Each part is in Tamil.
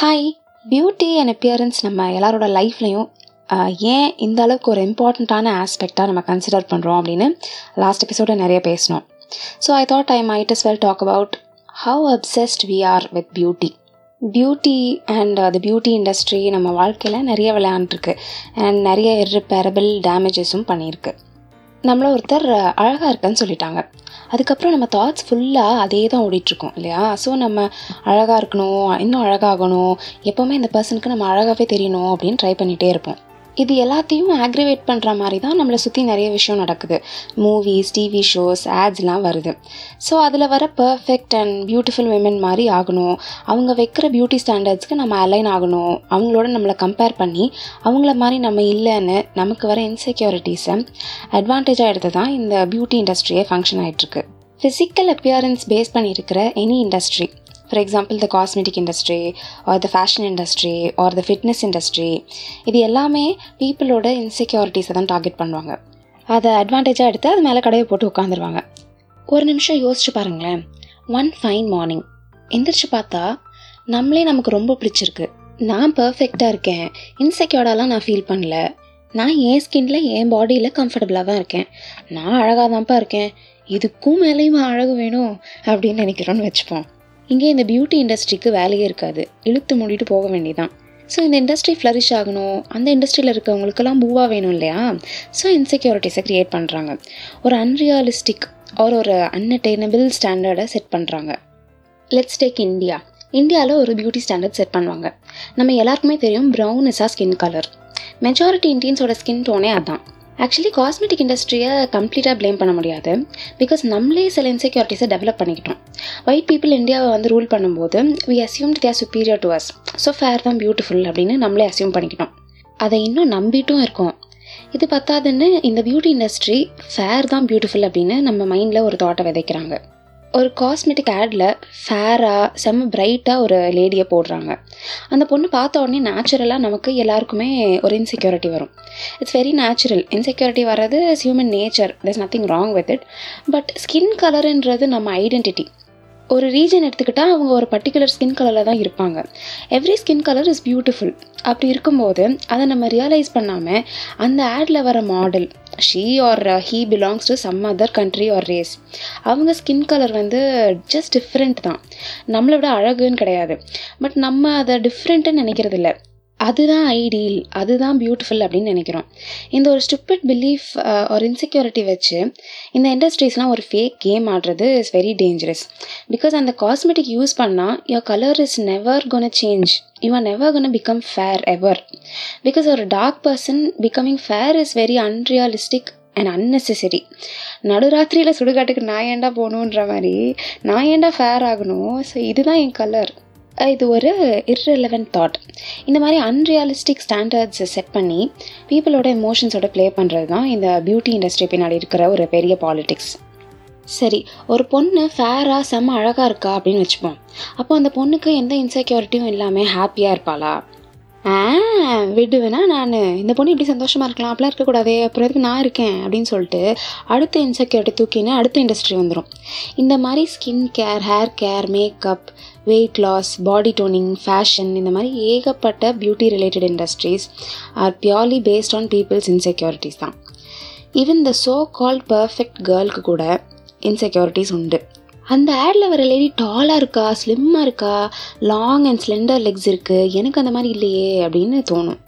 ஹாய் பியூட்டி அண்ட் அப்பியரன்ஸ் நம்ம எல்லாரோட லைஃப்லையும் ஏன் இந்த அளவுக்கு ஒரு இம்பார்ட்டண்ட்டான ஆஸ்பெக்டாக நம்ம கன்சிடர் பண்ணுறோம் அப்படின்னு லாஸ்ட் எபிசோட நிறைய பேசினோம். So I thought I might as well talk about how obsessed we are with beauty beauty and அது பியூட்டி இண்டஸ்ட்ரி நம்ம வாழ்க்கையில் நிறைய விளையாண்டுருக்கு. அண்ட் நிறைய இர்ரிப்பேரபிள் டேமேஜஸும் பண்ணியிருக்கு. நம்மள ஒருத்தர் அழகாக இருக்குன்னு சொல்லிட்டாங்க. அதுக்கப்புறம் நம்ம தாட்ஸ் ஃபுல்லாக அதே தான் ஓடிட்டுருக்கோம் இல்லையா? ஸோ நம்ம அழகாக இருக்கணும் இன்னும் அழகாகணும் எப்போவுமே இந்த பர்சனுக்கு நம்ம அழகாகவே தெரியணும் அப்படின்னு ட்ரை பண்ணிகிட்டே இருப்போம். இது எல்லாத்தையும் ஆக்ரிவேட் பண்ணுற மாதிரி தான் நம்மளை சுற்றி நிறைய விஷயம் நடக்குது. மூவிஸ் டிவி ஷோஸ் ஆட்ஸ்லாம் வருது. ஸோ அதில் வர பர்ஃபெக்ட் அண்ட் பியூட்டிஃபுல் விமன் மாதிரி ஆகணும். அவங்க வைக்கிற பியூட்டி ஸ்டாண்டர்ட்ஸ்க்கு நம்ம அலைன் ஆகணும். அவங்களோட நம்மளை கம்பேர் பண்ணி அவங்கள மாதிரி நம்ம இல்லைன்னு நமக்கு வர இன்செக்யூரிட்டிஸை அட்வான்டேஜாக எடுத்து தான் இந்த பியூட்டி இண்டஸ்ட்ரியே ஃபங்க்ஷன் ஆகிட்டுருக்கு ஃபிசிக்கல் அப்பியரன்ஸ் பேஸ் பண்ணியிருக்கிற any industry for example the cosmetic industry or the fashion industry or the fitness industry இது எல்லாமே பீப்புளோட இன்செக்யூரிட்டிஸை தான் டார்கெட் பண்ணுவாங்க. அதை அட்வான்டேஜாக எடுத்து அது மேலே கடையை போட்டு உட்காந்துருவாங்க ஒரு நிமிஷம் யோசிச்சு பாருங்களேன். ஒன் ஃபைன் மார்னிங் எந்திரிச்சு பார்த்தா நம்மளே நமக்கு ரொம்ப பிடிச்சிருக்கு. நான் பர்ஃபெக்டாக இருக்கேன். இன்செக்யூர்டாலாம் நான் ஃபீல் பண்ணல. நான் என் ஸ்கின்ல என் பாடியில் கம்ஃபர்டபுளாக தான் இருக்கேன். நான் அழகாக தான்ப்பா இருக்கேன். இதுக்கும் மேலேயும் அழகு வேணும் அப்படின்னு நினைக்கிறோன்னு வச்சுப்போம். இங்கே இந்த பியூட்டி இண்டஸ்ட்ரிக்கு வேலையே இருக்காது. இழுத்து மூடிட்டு போக வேண்டியதான் ஸோ இந்த இண்டஸ்ட்ரி ஃப்ளரிஷ் ஆகணும். அந்த இண்டஸ்ட்ரியில் இருக்கவங்களுக்கெல்லாம் பூவாக வேணும் இல்லையா? ஸோ இன்செக்யூரிட்டிஸை க்ரியேட் பண்ணுறாங்க ஒரு அன்ரியாலிஸ்டிக் ஆர் ஒரு அன்அட்டைனபிள் ஸ்டாண்டர்டை செட் பண்ணுறாங்க லெட்ஸ் டேக் இந்தியா இந்தியாவில் ஒரு பியூட்டி ஸ்டாண்டர்ட் செட் பண்ணுவாங்க. நம்ம எல்லாருக்குமே தெரியும் ப்ரௌன் ஆ ஸ்கின் கலர் மெஜாரிட்டி இந்தியன்ஸோட ஸ்கின் டோனே அதான். ஆக்சுவலி காஸ்மெட்டிக் இண்டஸ்ட்ரியை கம்ப்ளீட்டாக ப்ளேம் பண்ண முடியாது. பிகாஸ் நம்மளே சில இன்செக்யூரிட்டிஸை டெவலப் பண்ணிக்கிட்டோம். ஒயிட் பீப்புள் இந்தியாவை வந்து ரூல் பண்ணும்போது we assumed they're superior to us so fair தான் பியூட்டிஃபுல் அப்படின்னு நம்மளே அசியூம் பண்ணிக்கிட்டோம். அதை இன்னும் நம்பிட்டும் இருக்கோம். இது பத்தாதுன்னு இந்த பியூட்டி இண்டஸ்ட்ரி ஃபேர் தான் பியூட்டிஃபுல் அப்படின்னு நம்ம மைண்டில் ஒரு தாட்டை விதைக்கிறாங்க. ஒரு காஸ்மெட்டிக் ஆடில் ஃபேராக செம்ம பிரைட்டாக ஒரு லேடியை போடுறாங்க. அந்த பொண்ணு பார்த்த உடனே நேச்சுரலாக நமக்கு எல்லாருக்குமே ஒரு இன்செக்யூரிட்டி வரும். இட்ஸ் வெரி நேச்சுரல் இன்செக்யூரிட்டி வர்றது is human nature there's nothing wrong with it but skin கலருன்றது நம்ம ஐடென்டிட்டி ஒரு ரீஜன் எடுத்துக்கிட்டால் அவங்க ஒரு பர்டிகுலர் ஸ்கின் கலரில் தான் இருப்பாங்க. Every skin colour is beautiful அப்படி இருக்கும்போது அதை நம்ம ரியலைஸ் பண்ணாமல் அந்த ஆடில் வர model she or he belongs to some other country or race அவங்க ஸ்கின் கலர் வந்து ஜஸ்ட் டிஃப்ரெண்ட் தான். நம்மளை விட அழகுன்னு கிடையாது. பட் நம்ம அதை டிஃப்ரெண்ட்டுன்னு நினைக்கிறது இல்லை அதுதான் ஐடியல் அதுதான் பியூட்டிஃபுல் அப்படின்னு நினைக்கிறோம். இந்த ஒரு ஸ்டூப்பிட் பிலீஃப் ஒரு இன்செக்யூரிட்டி வச்சு இந்த இண்டஸ்ட்ரீஸ்லாம் ஒரு ஃபேக் கேம் ஆடுறது இஸ் வெரி டேஞ்சரஸ் பிகாஸ் அந்த காஸ்மெட்டிக் யூஸ் பண்ணால் your colour is never gonna change you are never gonna become fair ever because ஒரு dark person becoming fair is very unrealistic and unnecessary நடுராத்திரியில் சுடுகாட்டுக்கு நான் ஏன்டா போகணுன்ற மாதிரி நான் ஏன்டா ஃபேர் ஆகணும்? ஸோ இதுதான் என் கலர் இது ஒரு இர்ரெலவெண்ட் தாட் இந்த மாதிரி அன்ரியாலிஸ்டிக் ஸ்டாண்டர்ட்ஸை செட் பண்ணி பீப்புளோட எமோஷன்ஸோட ப்ளே பண்ணுறது தான் இந்த பியூட்டி இண்டஸ்ட்ரி பின்னாடி இருக்கிற ஒரு பெரிய பாலிடிக்ஸ் சரி ஒரு பொண்ணு ஃபேராக செம்ம அழகாக இருக்கா அப்படின்னு வச்சுப்போம். அப்போ அந்த பொண்ணுக்கு எந்த இன்செக்யூரிட்டியும் இல்லாமல் ஹாப்பியாக இருப்பாளா? ஆ விடுவேனா நான்? இந்த பொண்ணு இப்படி சந்தோஷமாக இருக்கலாம் அப்படிலாம் இருக்கக்கூடாது அப்புறம் எதுக்கு நான் இருக்கேன்? அப்படின்னு சொல்லிட்டு அடுத்த இன்செக்யூரிட்டி தூக்கின்னு அடுத்த இண்டஸ்ட்ரி வந்துடும் இந்த மாதிரி skin care hair care makeup weight loss body toning fashion இந்த மாதிரி ஏகப்பட்ட beauty related industries are purely based on people's insecurities தான். Even the so called perfect கேர்ளுக்கு கூட இன்செக்யூரிட்டிஸ் உண்டு. அந்த ஆடில் வர லேடி டாலாக இருக்கா ஸ்லிம்மாக இருக்கா லாங் அண்ட் ஸ்லெண்டர் லெக்ஸ் இருக்குது எனக்கு அந்த மாதிரி இல்லையே அப்படின்னு தோணும்.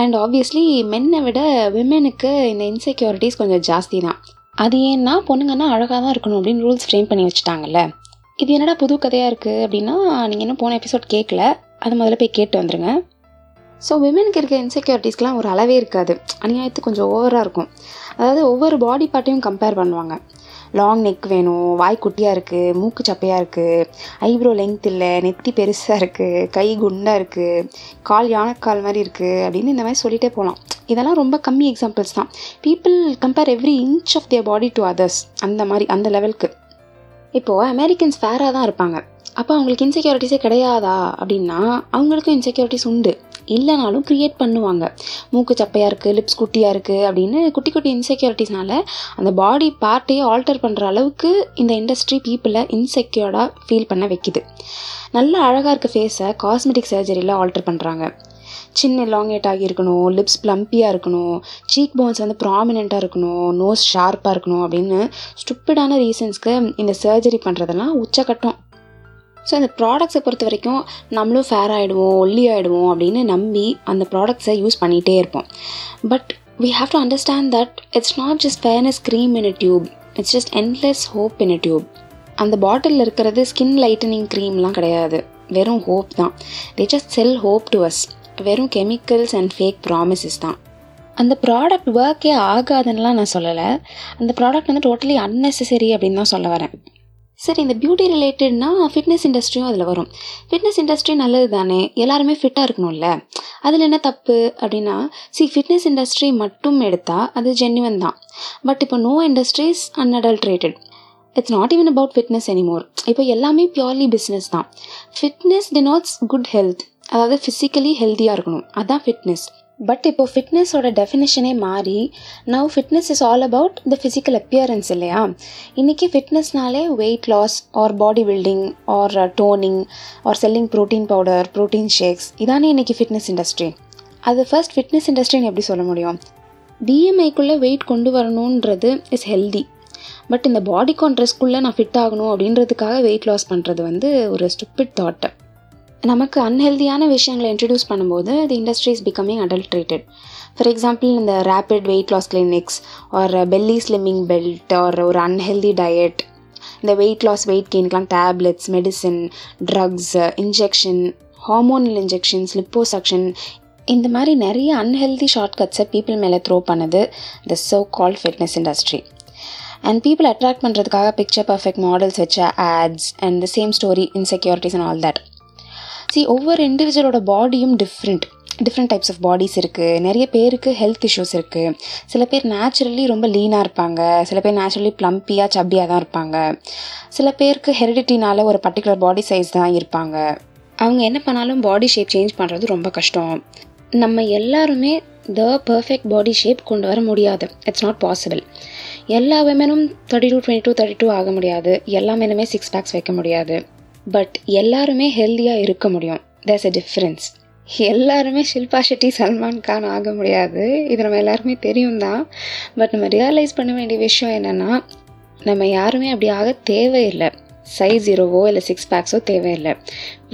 அண்ட் ஆப்வியஸ்லி மென்னை விட விமெனுக்கு இந்த இன்செக்யூரிட்டிஸ் கொஞ்சம் ஜாஸ்தி தான். அது ஏன்னா பொண்ணுங்கன்னா அழகாக தான் இருக்கணும் அப்படின்னு ரூல்ஸ் ஃப்ரேம் பண்ணி வச்சுட்டாங்கல்ல. இது என்னடா புது கதையாக இருக்குது அப்படின்னா நீங்கள் இன்னும் போன எபிசோட் கேட்கல அது முதல்ல போய் கேட்டு வந்துடுங்க ஸோ விமெனுக்கு இருக்க இன்செக்யூரிட்டிஸ்க்கெலாம் ஒரு அளவே இருக்காது. அநியாயத்து கொஞ்சம் ஓவராக இருக்கும். அதாவது ஒவ்வொரு பாடி பார்ட்டையும் கம்பேர் பண்ணுவாங்க. லாங் நெக் வேணும் வாய் குட்டியாக இருக்குது மூக்கு சப்பையாக இருக்குது ஐப்ரோ லெங்த் இல்லை நெத்தி பெருசாக இருக்குது கை குண்டாக இருக்குது கால் யானைக்கால் மாதிரி இருக்குது அப்படின்னு இந்த மாதிரி சொல்லிகிட்டே போகலாம் இதெல்லாம் ரொம்ப கம்மி எக்ஸாம்பிள்ஸ் தான். People compare every inch of their body to others அந்த மாதிரி அந்த லெவலுக்கு இப்போது அமெரிக்கன்ஸ் ஃபேராக தான் இருப்பாங்க. அப்போ அவங்களுக்கு இன்செக்யூரிட்டிஸே கிடையாதா அப்படின்னா அவங்களுக்கும் இன்செக்யூரிட்டிஸ் உண்டு. இல்லைனாலும் க்ரியேட் பண்ணுவாங்க. மூக்கு சப்பையாக இருக்குது லிப்ஸ் குட்டியாக இருக்குது அப்படின்னு குட்டி குட்டி இன்செக்யூரிட்டிஸ்னால அந்த பாடி பார்ட்டையே ஆல்டர் பண்ணுற அளவுக்கு இந்த இண்டஸ்ட்ரி பீப்புளை இன்செக்யூர்டாக ஃபீல் பண்ண வைக்குது. நல்ல அழகாக இருக்க ஃபேஸை காஸ்மெட்டிக் சர்ஜரியில் ஆல்டர் பண்ணுறாங்க சின்ன எலாங்கேட் ஆகியிருக்கணும் லிப்ஸ் ப்ளம்பியாக இருக்கணும் சீக் போன்ஸ் வந்து ப்ராமினெண்ட்டாக இருக்கணும் நோஸ் ஷார்ப்பாக இருக்கணும் அப்படின்னு ஸ்டுப்பிடான ரீசன்ஸ்க்கு இந்த சர்ஜரி பண்ணுறதெல்லாம் உச்சக்கட்டம். ஸோ அந்த ப்ராடக்ட்ஸை பொறுத்த வரைக்கும் நம்மளும் ஃபேர் ஆகிடுவோம் ஒல்லி ஆகிடுவோம் அப்படின்னு நம்பி அந்த ப்ராடக்ட்ஸை யூஸ் பண்ணிகிட்டே இருப்போம். But we have to understand that it's not just fairness cream in a tube it's just endless hope in a tube அந்த பாட்டிலில் இருக்கிறது ஸ்கின் லைட்டனிங் க்ரீம்லாம் கிடையாது வெறும் ஹோப் தான். They just sell hope to us வெறும் கெமிக்கல்ஸ் அண்ட் ஃபேக் ப்ராமிசஸ் தான். அந்த ப்ராடக்ட் ஒர்க்கே ஆகாதுன்னெலாம் நான் சொல்லலை. அந்த ப்ராடக்ட் வந்து டோட்டலி அன்னெசரி அப்படின்னு தான் சொல்ல வரேன். சரி இந்த பியூட்டி ரிலேட்டட்னா ஃபிட்னஸ் இண்டஸ்ட்ரியும் அதில் வரும். ஃபிட்னஸ் இண்டஸ்ட்ரி நல்லது தானே எல்லாருமே ஃபிட்டாக இருக்கணும்ல. அதில் என்ன தப்பு அப்படின்னா சி ஃபிட்னஸ் இண்டஸ்ட்ரி மட்டும் எடுத்தால் அது ஜென்யுவன் தான். பட் இப்போ no industries unadulterated it's not even about fitness anymore இப்போ எல்லாமே பியோர்லி பிஸ்னஸ் தான். ஃபிட்னஸ் டினோட்ஸ் குட் ஹெல்த் அதாவது ஃபிசிக்கலி ஹெல்த்தியாக இருக்கணும். அதுதான் ஃபிட்னஸ் பட் இப்போ ஃபிட்னஸோட டெஃபினேஷனே மாறி now fitness is all about the physical appearance இல்லையா? இன்றைக்கி ஃபிட்னஸ்னாலே weight loss or body building or toning or selling protein powder protein shakes இதானே இன்றைக்கி ஃபிட்னஸ் இண்டஸ்ட்ரி அது ஃபர்ஸ்ட் ஃபிட்னஸ் இண்டஸ்ட்ரின்னு எப்படி சொல்ல முடியும்? பிஎம்ஐக்குள்ளே வெயிட் கொண்டு வரணுன்றது இஸ் ஹெல்தி பட் இந்த பாடி கான்ட்ரஸ்க்குள்ளே நான் ஃபிட் ஆகணும் அப்படின்றதுக்காக வெயிட் லாஸ் பண்ணுறது வந்து ஒரு ஸ்டூப்பிட் தாட்டு நமக்கு அன்ஹெல்தியான விஷயங்களை இன்ட்ரடியூஸ் பண்ணும்போது the industry is becoming adulterated for example இந்த rapid weight loss clinics or belly slimming belt or ஒரு அன்ஹெல்தி டயட் இந்த weight loss weight கெயின்க்கெலாம் tablets medicine drugs injection hormonal injections liposuction இந்த மாதிரி நிறைய அன்ஹெல்தி ஷார்ட்கட்ஸை பீப்புள் மேலே த்ரோ பண்ணுது the so call fitness industry and people attract பண்ணுறதுக்காக பிக்சர் பர்ஃபெக்ட் மாடல்ஸ் வச்ச ads and the same story insecurities and all that C ஒவ்வொரு இண்டிவிஜுவலோட பாடியும் different different types of bodies இருக்குது நிறைய பேருக்கு ஹெல்த் இஷ்யூஸ் இருக்குது சில பேர் நேச்சுரலி ரொம்ப லீனாக இருப்பாங்க. சில பேர் நேச்சுரலி ப்ளம்பியாக சப்பியாக தான் இருப்பாங்க. சில பேருக்கு ஹெரிடிட்டினால் ஒரு பர்டிகுலர் பாடி சைஸ் தான் இருப்பாங்க. அவங்க என்ன பண்ணாலும் பாடி ஷேப் சேஞ்ச் பண்ணுறது ரொம்ப கஷ்டம். நம்ம எல்லாருமே த பர்ஃபெக்ட் பாடி ஷேப் கொண்டு வர முடியாது. இட்ஸ் நாட் பாசிபிள் எல்லா விமனும் thirty two twenty two thirty two ஆக முடியாது. எல்லா மெனுமே சிக்ஸ் பேக்ஸ் வைக்க முடியாது. பட் எல்லாருமே ஹெல்த்தியாக இருக்க முடியும். தேர்ஸ் அ டிஃப்ரென்ஸ் எல்லாருமே ஷில்பா ஷெட்டி சல்மான் கான் ஆக முடியாது. இது நம்ம எல்லாருமே தெரியும் தான் பட் நம்ம ரியலைஸ் பண்ண வேண்டிய விஷயம் என்னென்னா நம்ம யாருமே அப்படி ஆக தேவையில்லை. சைஸ் ஜீரோவோ இல்லை சிக்ஸ் பேக்ஸோ தேவையில்லை.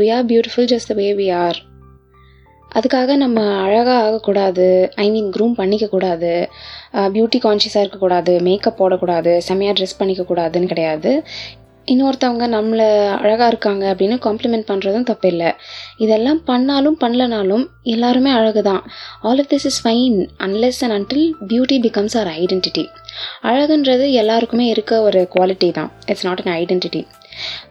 We are beautiful just the way we are அதுக்காக நம்ம அழகாக ஆகக்கூடாது. ஐ மீன் க்ரூம் பண்ணிக்கக்கூடாது. பியூட்டி கான்ஷியஸாக இருக்கக்கூடாது. மேக்கப் போடக்கூடாது. செம்மையாக ட்ரெஸ் பண்ணிக்கக்கூடாதுன்னு கிடையாது. இன்னொருத்தவங்க நம்மளை அழகாக இருக்காங்க அப்படின்னு காம்ப்ளிமெண்ட் பண்ணுறதும் தப்பில்லை. இதெல்லாம் பண்ணாலும் பண்ணலனாலும் எல்லாருமே அழகு தான் all of this is fine unless and until beauty becomes our identity அழகுன்றது எல்லாருக்குமே இருக்க ஒரு குவாலிட்டி தான். It's not an identity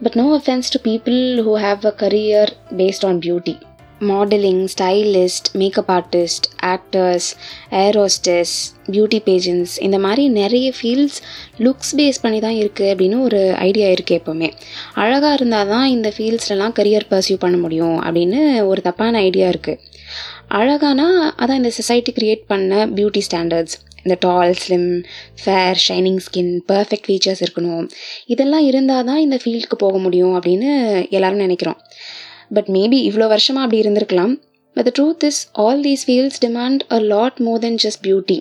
but no offence to people who have a career based on beauty modelling stylist makeup artist actors air hostess beauty pageants இந்த மாதிரி நிறைய ஃபீல்ட்ஸ் லுக்ஸ் பேஸ் பண்ணி தான் இருக்குது அப்படின்னு ஒரு ஐடியா இருக்குது எப்போவுமே. அழகாக இருந்தால் தான் இந்த ஃபீல்ட்ஸ்லலாம் கரியர் பர்சியூ பண்ண முடியும் அப்படின்னு ஒரு தப்பான ஐடியா இருக்குது அழகானா அதான் இந்த சொசைட்டி க்ரியேட் பண்ண பியூட்டி ஸ்டாண்டர்ட்ஸ் இந்த tall slim fair shining skin perfect features இருக்கணும். இதெல்லாம் இருந்தால் தான் இந்த ஃபீல்டுக்கு போக முடியும் அப்படின்னு எல்லோரும் நினைக்கிறோம். பட் மேபி இவ்வளோ வருஷமாக அப்படி இருந்திருக்கலாம். But the truth is all these fields demand a lot more then just beauty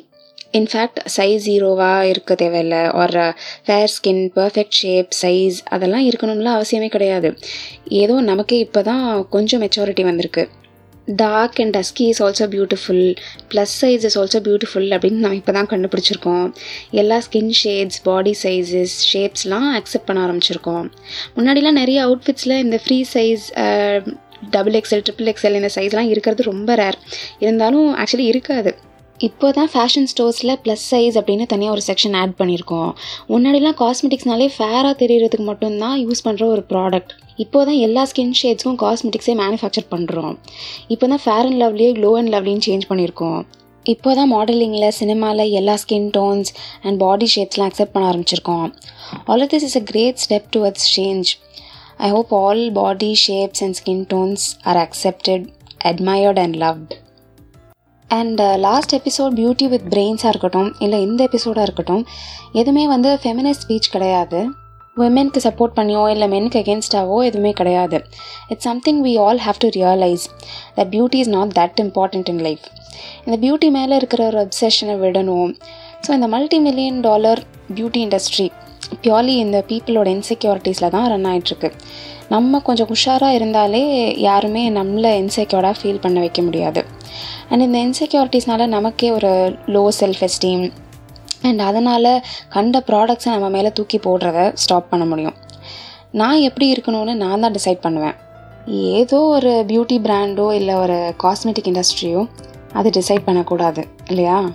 in fact size ஜீரோவாக இருக்க தேவையில்லை. ஒரு fair skin perfect shape size அதெல்லாம் இருக்கணும்லாம் அவசியமே கிடையாது. ஏதோ நமக்கே இப்போ தான் கொஞ்சம் மெச்சாரிட்டி வந்திருக்கு. Dark and dusky is also beautiful plus size is also beautiful அப்படின்னு நம்ம இப்போ தான் கண்டுபிடிச்சிருக்கோம். எல்லா ஸ்கின் ஷேட்ஸ் பாடி சைஸஸ் ஷேப்ஸ்லாம் அக்செப்ட் பண்ண ஆரம்பிச்சிருக்கோம். முன்னாடிலாம் நிறைய அவுட்ஃபிட்ஸில் இந்த free size double XL triple XL இந்த சைஸ்லாம் இருக்கிறது ரொம்ப ரேர் இருந்தாலும் ஆக்சுவலி இருக்காது. இப்போ தான் ஃபேஷன் ஸ்டோர்ஸில் ப்ளஸ் சைஸ் அப்படின்னு தனியாக ஒரு செக்ஷன் ஆட் பண்ணியிருக்கோம். முன்னாடிலாம் காஸ்மெட்டிக்ஸ்னாலே ஃபேராக தெரிகிறதுக்கு மட்டும்தான் யூஸ் பண்ணுற ஒரு ப்ராடக்ட் இப்போ தான் எல்லா ஸ்கின் ஷேட்ஸ்க்கும் காஸ்மெட்டிக்ஸே மேனுஃபேக்சர் பண்ணுறோம் இப்போ தான் ஃபேர் அண்ட் லவ்லியே க்ளோ அண்ட் லவ்லின்னு சேஞ்ச் பண்ணியிருக்கோம். இப்போ தான் மாடலிங்கில் சினிமாவில் எல்லா ஸ்கின் டோன்ஸ் அண்ட் பாடி ஷேப்ஸ்லாம் அக்செப்ட் பண்ண ஆரம்பிச்சிருக்கோம். All of this is a great step towards change I hope all body shapes and skin tones are accepted admired and loved. And last episode beauty with பிரெயின்ஸாக இருக்கட்டும் இல்லை இந்த எபிசோடாக இருக்கட்டும் எதுவுமே வந்து ஃபெமினிஸ்ட் ஸ்பீச் கிடையாது. விமென்க்கு சப்போர்ட் பண்ணியோ இல்லை மென்க்கு அகேன்ஸ்டாவோ எதுவுமே கிடையாது. It's something we all have to realise the beauty is not that important in life இந்த பியூட்டி மேலே இருக்கிற ஒரு அப்சஷனை விடணும். ஸோ இந்த multi million dollar beauty industry purely இந்த பீப்புளோட இன்செக்யூரிட்டிஸில் தான் ரன் ஆகிட்டுருக்கு நம்ம கொஞ்சம் உஷாராக இருந்தாலே யாருமே நம்மளை இன்செக்யூர்டாக ஃபீல் பண்ண வைக்க முடியாது. அண்ட் இந்த இன்செக்யூரிட்டிஸ்னால நமக்கே ஒரு லோ செல்ஃப் எஸ்டீம் அண்ட் அதனால் கண்ட ப்ராடக்ட்ஸை நம்ம மேலே தூக்கி போடுறத ஸ்டாப் பண்ண முடியும். நான் எப்படி இருக்கணும்னு நான் தான் டிசைட் பண்ணுவேன். ஏதோ ஒரு பியூட்டி பிராண்டோ இல்லை ஒரு காஸ்மெட்டிக் இண்டஸ்ட்ரியோ அது டிசைட் பண்ணக்கூடாது இல்லையா?